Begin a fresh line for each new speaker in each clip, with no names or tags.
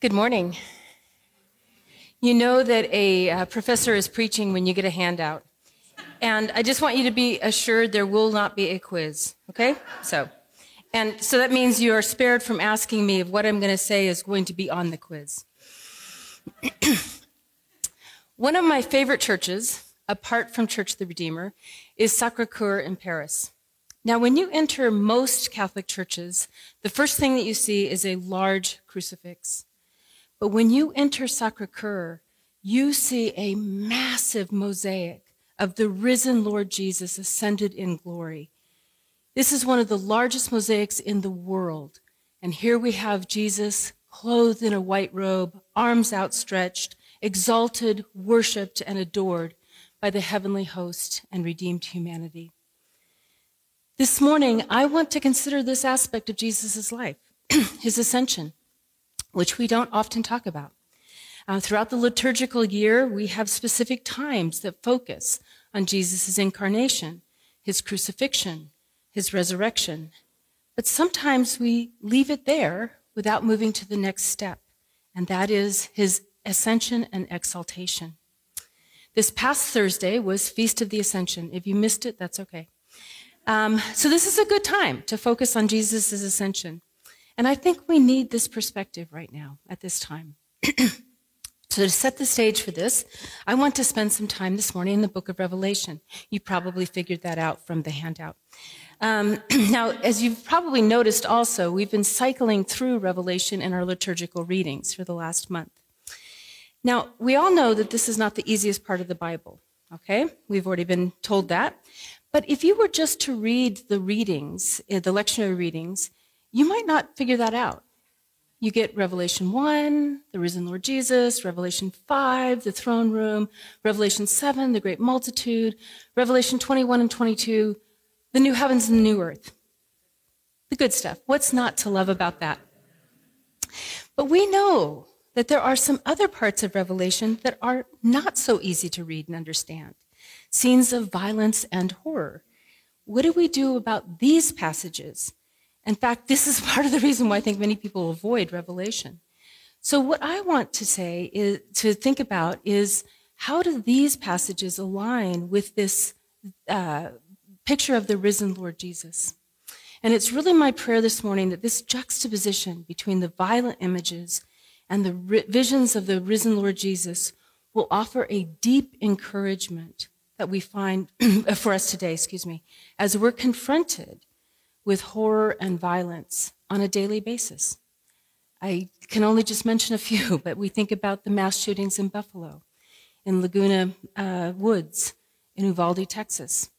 Good morning. You know that a uh, professor is preaching when you get a handout. And I just want you to be assured there will not be a quiz, okay? So, and so that means you are spared from asking me if what I'm going to say is going to be on the quiz. One of my favorite churches, apart from Church of the Redeemer, is Sacre Coeur in Paris. Now, when you enter most Catholic churches, the first thing that you see is a large crucifix. But when you enter Sacre Coeur, you see a massive mosaic of the risen Lord Jesus ascended in glory. This is one of the largest mosaics in the world. And here we have Jesus clothed in a white robe, arms outstretched, exalted, worshiped, and adored by the heavenly host and redeemed humanity. This morning, I want to consider this aspect of Jesus' life, his ascension which we don't often talk about. Uh, throughout the liturgical year, we have specific times that focus on Jesus' incarnation, his crucifixion, his resurrection. But sometimes we leave it there without moving to the next step, and that is his ascension and exaltation. This past Thursday was Feast of the Ascension. If you missed it, that's okay. Um, so this is a good time to focus on Jesus' ascension. And I think we need this perspective right now at this time. So to set the stage for this, I want to spend some time this morning in the book of Revelation. You probably figured that out from the handout. Um, now, as you've probably noticed also, we've been cycling through Revelation in our liturgical readings for the last month. Now, we all know that this is not the easiest part of the Bible, okay? We've already been told that. But if you were just to read the readings, uh, the lectionary readings, you might not figure that out. You get Revelation 1, the risen Lord Jesus, Revelation 5, the throne room, Revelation 7, the great multitude, Revelation 21 and 22, the new heavens and the new earth. The good stuff. What's not to love about that? But we know that there are some other parts of Revelation that are not so easy to read and understand. Scenes of violence and horror. What do we do about these passages? In fact, this is part of the reason why I think many people avoid Revelation. So what I want to say is, to think about is how do these passages align with this uh, picture of the risen Lord Jesus? And it's really my prayer this morning that this juxtaposition between the violent images and the ri- visions of the risen Lord Jesus will offer a deep encouragement that we find for us today, excuse me, as we're confronted with horror and violence on a daily basis. I can only just mention a few, but we think about the mass shootings in Buffalo, in Laguna uh, Woods, in Uvalde, Texas.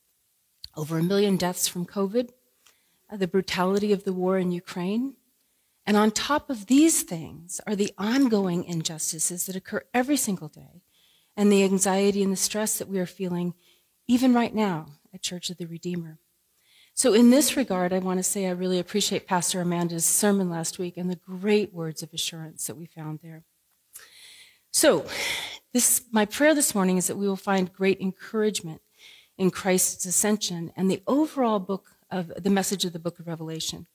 Over a million deaths from COVID, uh, the brutality of the war in Ukraine. And on top of these things are the ongoing injustices that occur every single day and the anxiety and the stress that we are feeling even right now at Church of the Redeemer. So, in this regard, I want to say I really appreciate Pastor Amanda's sermon last week and the great words of assurance that we found there. So, this, my prayer this morning is that we will find great encouragement in Christ's ascension and the overall book of the message of the book of Revelation.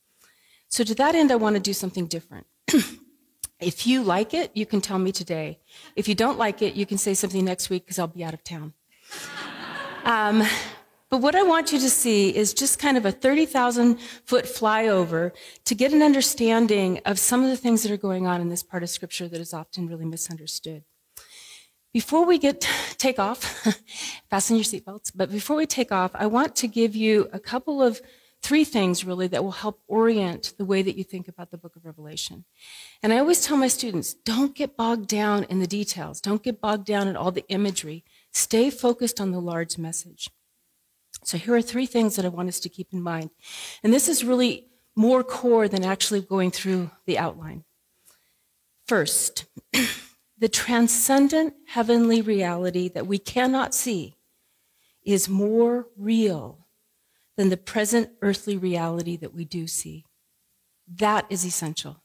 So, to that end, I want to do something different. if you like it, you can tell me today. If you don't like it, you can say something next week because I'll be out of town. Um, but what I want you to see is just kind of a 30,000 foot flyover to get an understanding of some of the things that are going on in this part of scripture that is often really misunderstood. Before we get take off, fasten your seatbelts, but before we take off, I want to give you a couple of three things really that will help orient the way that you think about the book of Revelation. And I always tell my students, don't get bogged down in the details. Don't get bogged down in all the imagery. Stay focused on the large message. So here are three things that I want us to keep in mind. And this is really more core than actually going through the outline. First, the transcendent heavenly reality that we cannot see is more real than the present earthly reality that we do see. That is essential.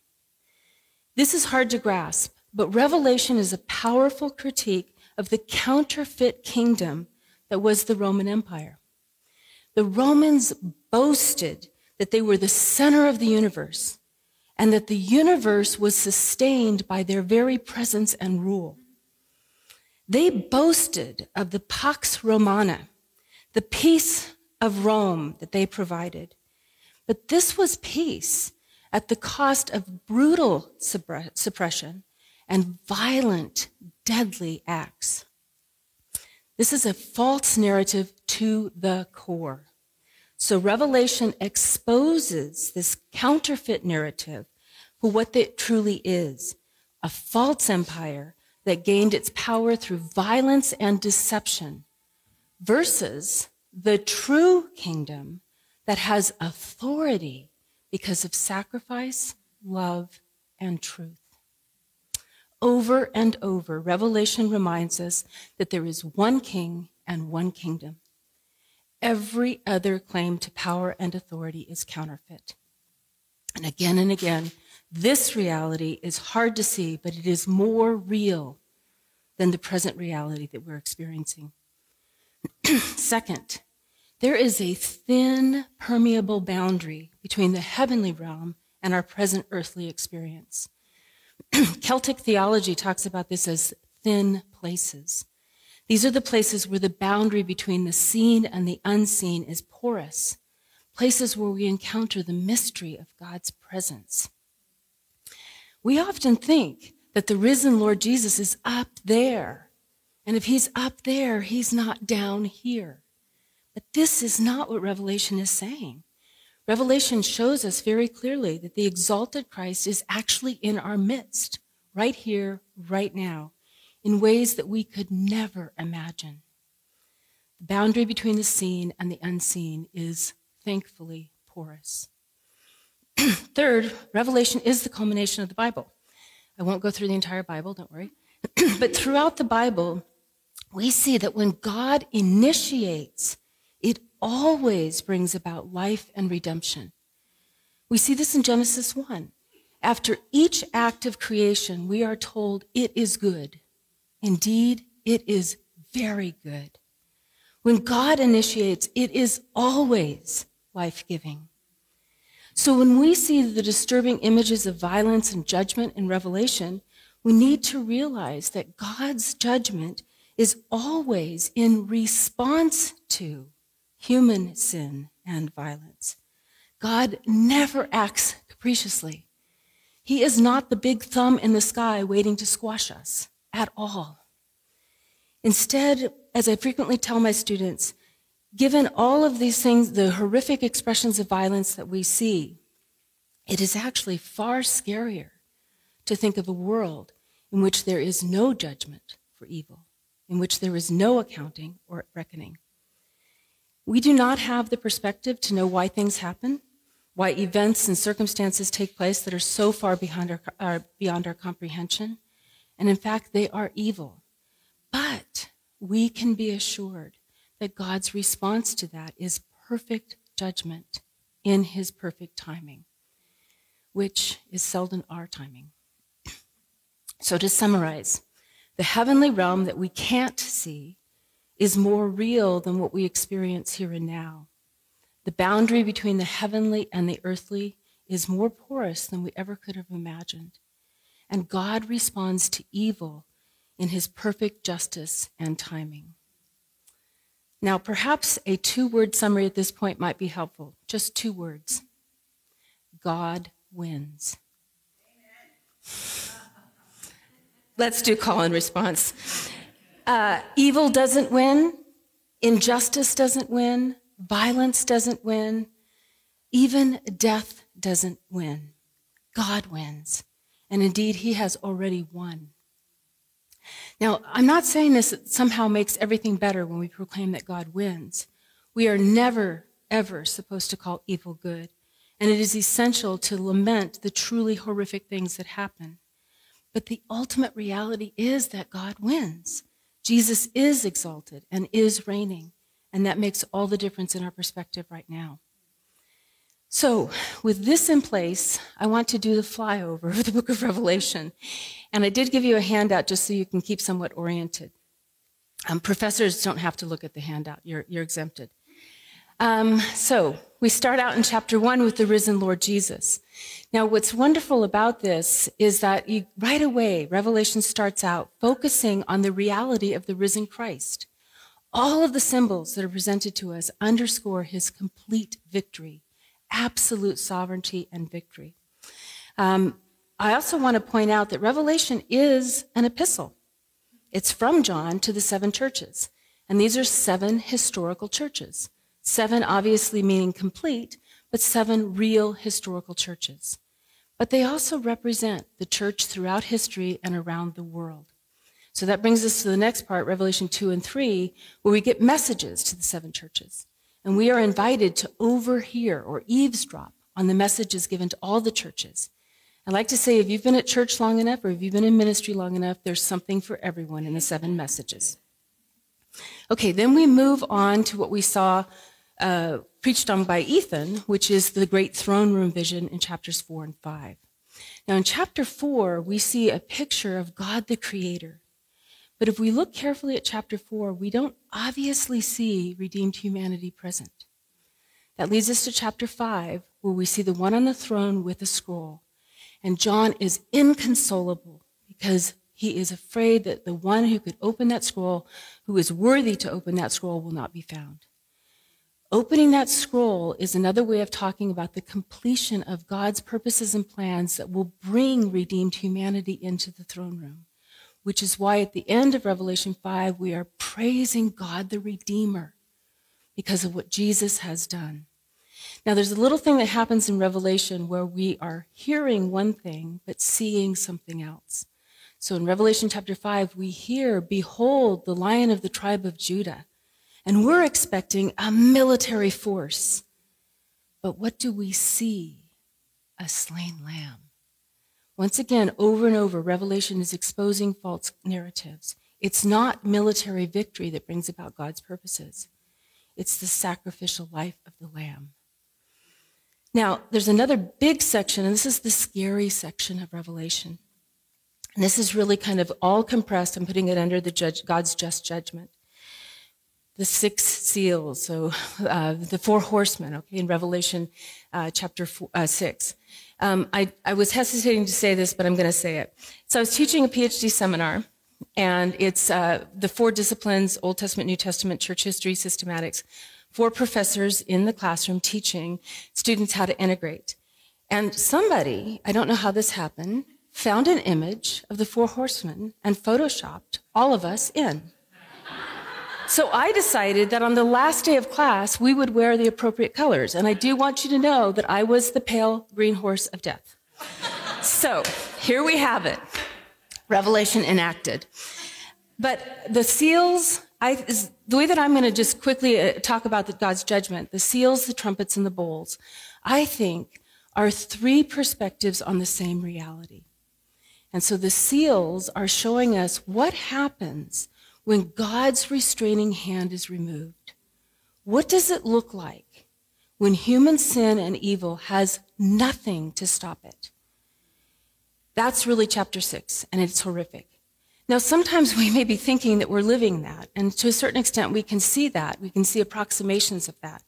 This is hard to grasp, but Revelation is a powerful critique of the counterfeit kingdom that was the Roman Empire. The Romans boasted that they were the center of the universe and that the universe was sustained by their very presence and rule. They boasted of the Pax Romana, the peace of Rome that they provided. But this was peace at the cost of brutal suppression and violent, deadly acts. This is a false narrative to the core. So Revelation exposes this counterfeit narrative for what it truly is a false empire that gained its power through violence and deception versus the true kingdom that has authority because of sacrifice, love, and truth. Over and over, Revelation reminds us that there is one king and one kingdom. Every other claim to power and authority is counterfeit. And again and again, this reality is hard to see, but it is more real than the present reality that we're experiencing. Second, there is a thin, permeable boundary between the heavenly realm and our present earthly experience. Celtic theology talks about this as thin places. These are the places where the boundary between the seen and the unseen is porous, places where we encounter the mystery of God's presence. We often think that the risen Lord Jesus is up there. And if he's up there, he's not down here. But this is not what Revelation is saying. Revelation shows us very clearly that the exalted Christ is actually in our midst, right here, right now in ways that we could never imagine. The boundary between the seen and the unseen is thankfully porous. Third, Revelation is the culmination of the Bible. I won't go through the entire Bible, don't worry. but throughout the Bible, we see that when God initiates, it always brings about life and redemption. We see this in Genesis 1. After each act of creation, we are told it is good. Indeed, it is very good. When God initiates, it is always life giving. So when we see the disturbing images of violence and judgment in Revelation, we need to realize that God's judgment is always in response to human sin and violence. God never acts capriciously. He is not the big thumb in the sky waiting to squash us at all. Instead, as I frequently tell my students, given all of these things, the horrific expressions of violence that we see, it is actually far scarier to think of a world in which there is no judgment for evil, in which there is no accounting or reckoning. We do not have the perspective to know why things happen, why events and circumstances take place that are so far behind our, uh, beyond our comprehension. And in fact, they are evil. But we can be assured that God's response to that is perfect judgment in his perfect timing, which is seldom our timing. So to summarize, the heavenly realm that we can't see is more real than what we experience here and now. The boundary between the heavenly and the earthly is more porous than we ever could have imagined and God responds to evil in his perfect justice and timing. Now, perhaps a two word summary at this point might be helpful. Just two words God wins. Let's do call and response. Uh, evil doesn't win, injustice doesn't win, violence doesn't win, even death doesn't win. God wins. And indeed, he has already won. Now, I'm not saying this somehow makes everything better when we proclaim that God wins. We are never, ever supposed to call evil good. And it is essential to lament the truly horrific things that happen. But the ultimate reality is that God wins. Jesus is exalted and is reigning. And that makes all the difference in our perspective right now. So, with this in place, I want to do the flyover of the book of Revelation. And I did give you a handout just so you can keep somewhat oriented. Um, professors don't have to look at the handout, you're, you're exempted. Um, so we start out in chapter one with the risen Lord Jesus. Now, what's wonderful about this is that you, right away, Revelation starts out focusing on the reality of the risen Christ. All of the symbols that are presented to us underscore his complete victory, absolute sovereignty and victory. Um, I also want to point out that Revelation is an epistle. It's from John to the seven churches. And these are seven historical churches. Seven obviously meaning complete, but seven real historical churches. But they also represent the church throughout history and around the world. So that brings us to the next part, Revelation 2 and 3, where we get messages to the seven churches. And we are invited to overhear or eavesdrop on the messages given to all the churches. I like to say if you've been at church long enough or if you've been in ministry long enough, there's something for everyone in the seven messages. Okay, then we move on to what we saw uh, preached on by Ethan, which is the great throne room vision in chapters 4 and 5. Now, in chapter 4, we see a picture of God the Creator. But if we look carefully at chapter 4, we don't obviously see redeemed humanity present. That leads us to chapter 5, where we see the one on the throne with a scroll. And John is inconsolable because he is afraid that the one who could open that scroll, who is worthy to open that scroll, will not be found. Opening that scroll is another way of talking about the completion of God's purposes and plans that will bring redeemed humanity into the throne room, which is why at the end of Revelation 5, we are praising God the Redeemer because of what Jesus has done. Now, there's a little thing that happens in Revelation where we are hearing one thing, but seeing something else. So in Revelation chapter 5, we hear, Behold, the lion of the tribe of Judah. And we're expecting a military force. But what do we see? A slain lamb. Once again, over and over, Revelation is exposing false narratives. It's not military victory that brings about God's purposes. It's the sacrificial life of the lamb. Now, there's another big section, and this is the scary section of Revelation. And this is really kind of all compressed. I'm putting it under the judge, God's just judgment the six seals, so uh, the four horsemen, okay, in Revelation uh, chapter four, uh, six. Um, I, I was hesitating to say this, but I'm going to say it. So I was teaching a PhD seminar, and it's uh, the four disciplines Old Testament, New Testament, church history, systematics. Four professors in the classroom teaching students how to integrate. And somebody, I don't know how this happened, found an image of the four horsemen and photoshopped all of us in. So I decided that on the last day of class, we would wear the appropriate colors. And I do want you to know that I was the pale green horse of death. so here we have it. Revelation enacted. But the seals, I, is, the way that I'm going to just quickly uh, talk about the, God's judgment, the seals, the trumpets, and the bowls, I think are three perspectives on the same reality. And so the seals are showing us what happens when God's restraining hand is removed? What does it look like when human sin and evil has nothing to stop it? That's really chapter six, and it's horrific. Now, sometimes we may be thinking that we're living that, and to a certain extent, we can see that. We can see approximations of that.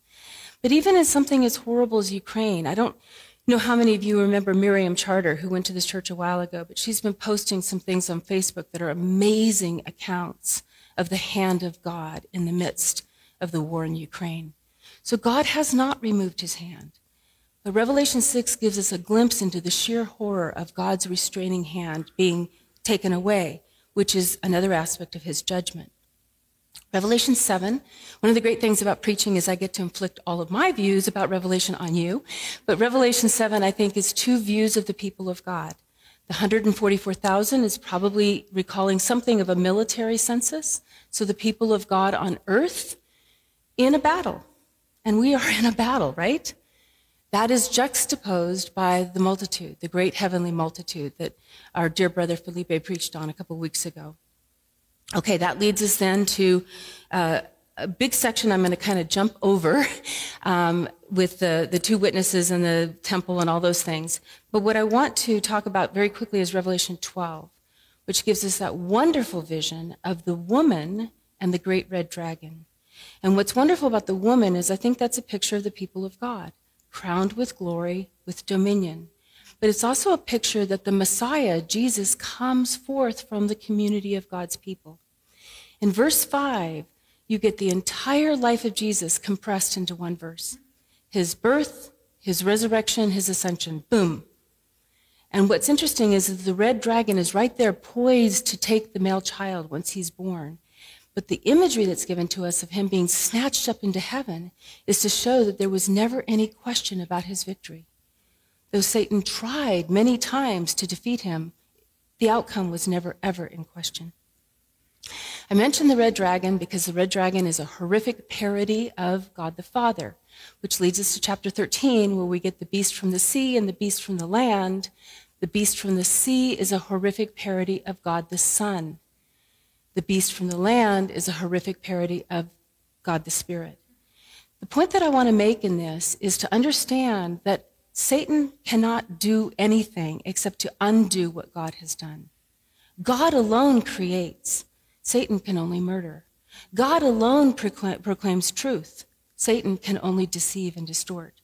But even in something as horrible as Ukraine, I don't know how many of you remember Miriam Charter, who went to this church a while ago, but she's been posting some things on Facebook that are amazing accounts of the hand of God in the midst of the war in Ukraine. So God has not removed his hand. But Revelation 6 gives us a glimpse into the sheer horror of God's restraining hand being taken away, which is another aspect of his judgment. Revelation 7, one of the great things about preaching is I get to inflict all of my views about Revelation on you. But Revelation 7, I think, is two views of the people of God. The 144,000 is probably recalling something of a military census. So the people of God on earth in a battle. And we are in a battle, right? That is juxtaposed by the multitude, the great heavenly multitude that our dear brother Felipe preached on a couple weeks ago. Okay, that leads us then to uh, a big section I'm going to kind of jump over um, with the, the two witnesses and the temple and all those things. But what I want to talk about very quickly is Revelation 12, which gives us that wonderful vision of the woman and the great red dragon. And what's wonderful about the woman is I think that's a picture of the people of God, crowned with glory, with dominion. But it's also a picture that the Messiah, Jesus, comes forth from the community of God's people. In verse 5, you get the entire life of Jesus compressed into one verse his birth, his resurrection, his ascension. Boom. And what's interesting is that the red dragon is right there poised to take the male child once he's born. But the imagery that's given to us of him being snatched up into heaven is to show that there was never any question about his victory. Though Satan tried many times to defeat him, the outcome was never, ever in question. I mentioned the red dragon because the red dragon is a horrific parody of God the Father, which leads us to chapter 13, where we get the beast from the sea and the beast from the land. The beast from the sea is a horrific parody of God the Son. The beast from the land is a horrific parody of God the Spirit. The point that I want to make in this is to understand that Satan cannot do anything except to undo what God has done. God alone creates. Satan can only murder. God alone proclaims truth. Satan can only deceive and distort.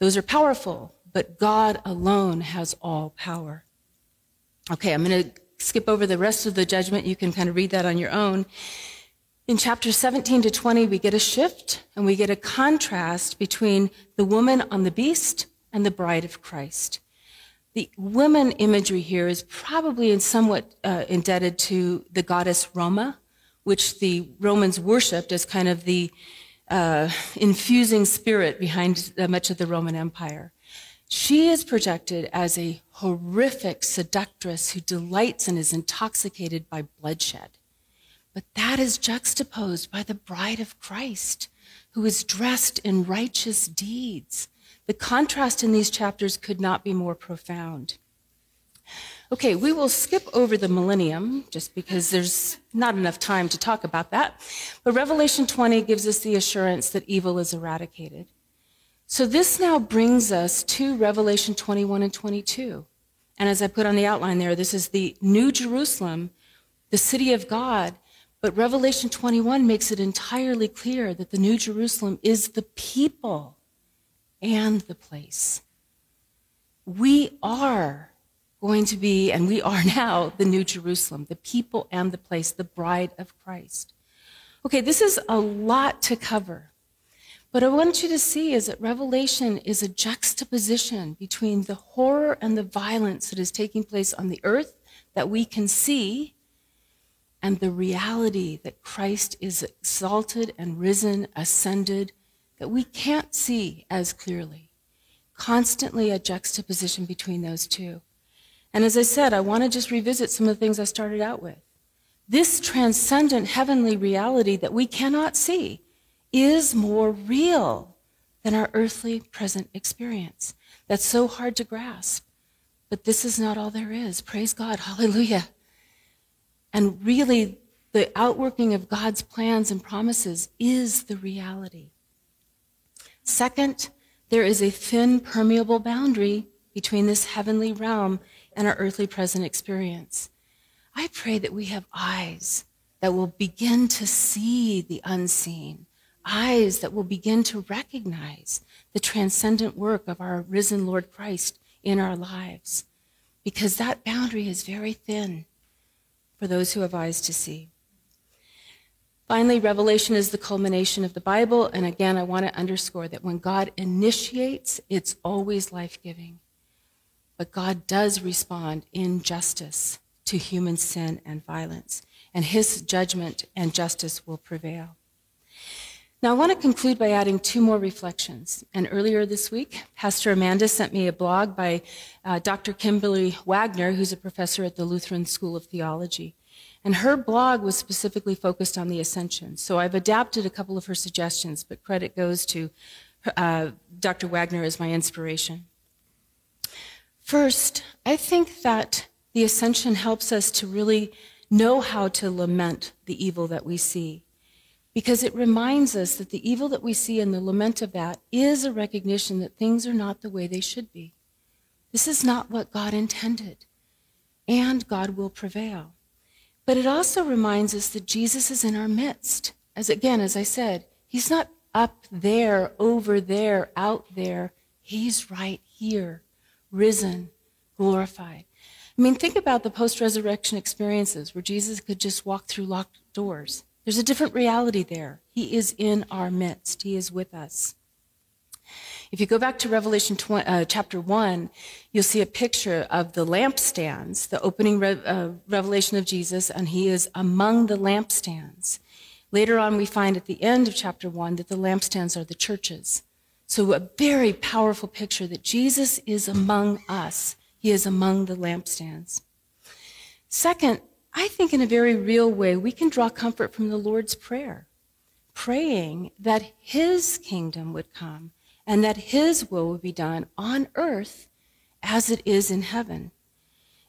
Those are powerful, but God alone has all power. Okay, I'm going to skip over the rest of the judgment. You can kind of read that on your own. In chapter 17 to 20, we get a shift and we get a contrast between the woman on the beast and the bride of Christ. The woman imagery here is probably in somewhat uh, indebted to the goddess Roma, which the Romans worshipped as kind of the uh, infusing spirit behind uh, much of the Roman Empire. She is projected as a horrific seductress who delights and is intoxicated by bloodshed. But that is juxtaposed by the bride of Christ, who is dressed in righteous deeds. The contrast in these chapters could not be more profound. Okay, we will skip over the millennium just because there's not enough time to talk about that. But Revelation 20 gives us the assurance that evil is eradicated. So this now brings us to Revelation 21 and 22. And as I put on the outline there, this is the New Jerusalem, the city of God. But Revelation 21 makes it entirely clear that the New Jerusalem is the people and the place. We are going to be, and we are now, the New Jerusalem, the people and the place, the bride of Christ. Okay, this is a lot to cover. But I want you to see is that Revelation is a juxtaposition between the horror and the violence that is taking place on the earth that we can see and the reality that Christ is exalted and risen, ascended, that we can't see as clearly. Constantly a juxtaposition between those two. And as I said, I want to just revisit some of the things I started out with. This transcendent heavenly reality that we cannot see is more real than our earthly present experience. That's so hard to grasp. But this is not all there is. Praise God. Hallelujah. And really, the outworking of God's plans and promises is the reality. Second, there is a thin, permeable boundary between this heavenly realm and our earthly present experience. I pray that we have eyes that will begin to see the unseen, eyes that will begin to recognize the transcendent work of our risen Lord Christ in our lives, because that boundary is very thin for those who have eyes to see. Finally, Revelation is the culmination of the Bible, and again, I want to underscore that when God initiates, it's always life giving. But God does respond in justice to human sin and violence, and his judgment and justice will prevail. Now, I want to conclude by adding two more reflections. And earlier this week, Pastor Amanda sent me a blog by uh, Dr. Kimberly Wagner, who's a professor at the Lutheran School of Theology. And her blog was specifically focused on the ascension. So I've adapted a couple of her suggestions, but credit goes to uh, Dr. Wagner as my inspiration. First, I think that the ascension helps us to really know how to lament the evil that we see because it reminds us that the evil that we see and the lament of that is a recognition that things are not the way they should be. This is not what God intended, and God will prevail. But it also reminds us that Jesus is in our midst as again, as I said, he's not up there, over there, out there. He's right here, risen, glorified. I mean, think about the post resurrection experiences where Jesus could just walk through locked doors. There's a different reality there. He is in our midst, He is with us. If you go back to Revelation 20, uh, chapter 1, you'll see a picture of the lampstands, the opening re- uh, revelation of Jesus, and he is among the lampstands. Later on, we find at the end of chapter 1 that the lampstands are the churches. So, a very powerful picture that Jesus is among us, he is among the lampstands. Second, I think in a very real way, we can draw comfort from the Lord's Prayer, praying that his kingdom would come and that his will would be done on earth as it is in heaven.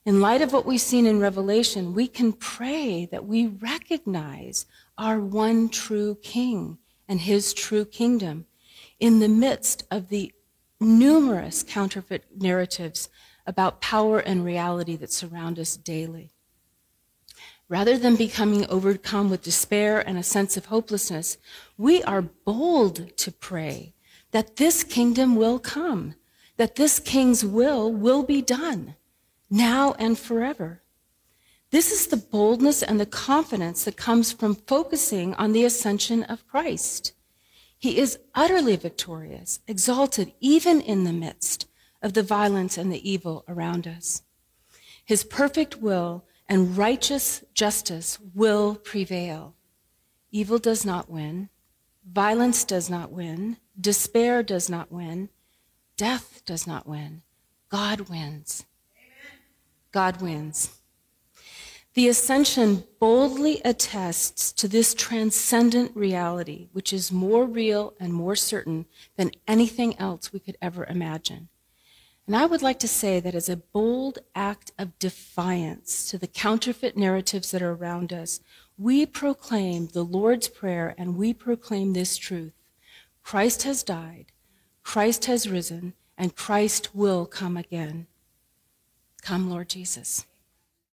In light of what we've seen in Revelation, we can pray that we recognize our one true King and his true kingdom in the midst of the numerous counterfeit narratives about power and reality that surround us daily. Rather than becoming overcome with despair and a sense of hopelessness, we are bold to pray that this kingdom will come, that this king's will will be done now and forever. This is the boldness and the confidence that comes from focusing on the ascension of Christ. He is utterly victorious, exalted even in the midst of the violence and the evil around us. His perfect will and righteous justice will prevail. Evil does not win. Violence does not win. Despair does not win. Death does not win. God wins. God wins. The ascension boldly attests to this transcendent reality, which is more real and more certain than anything else we could ever imagine. And I would like to say that as a bold act of defiance to the counterfeit narratives that are around us, we proclaim the Lord's Prayer and we proclaim this truth Christ has died, Christ has risen, and Christ will come again. Come, Lord Jesus.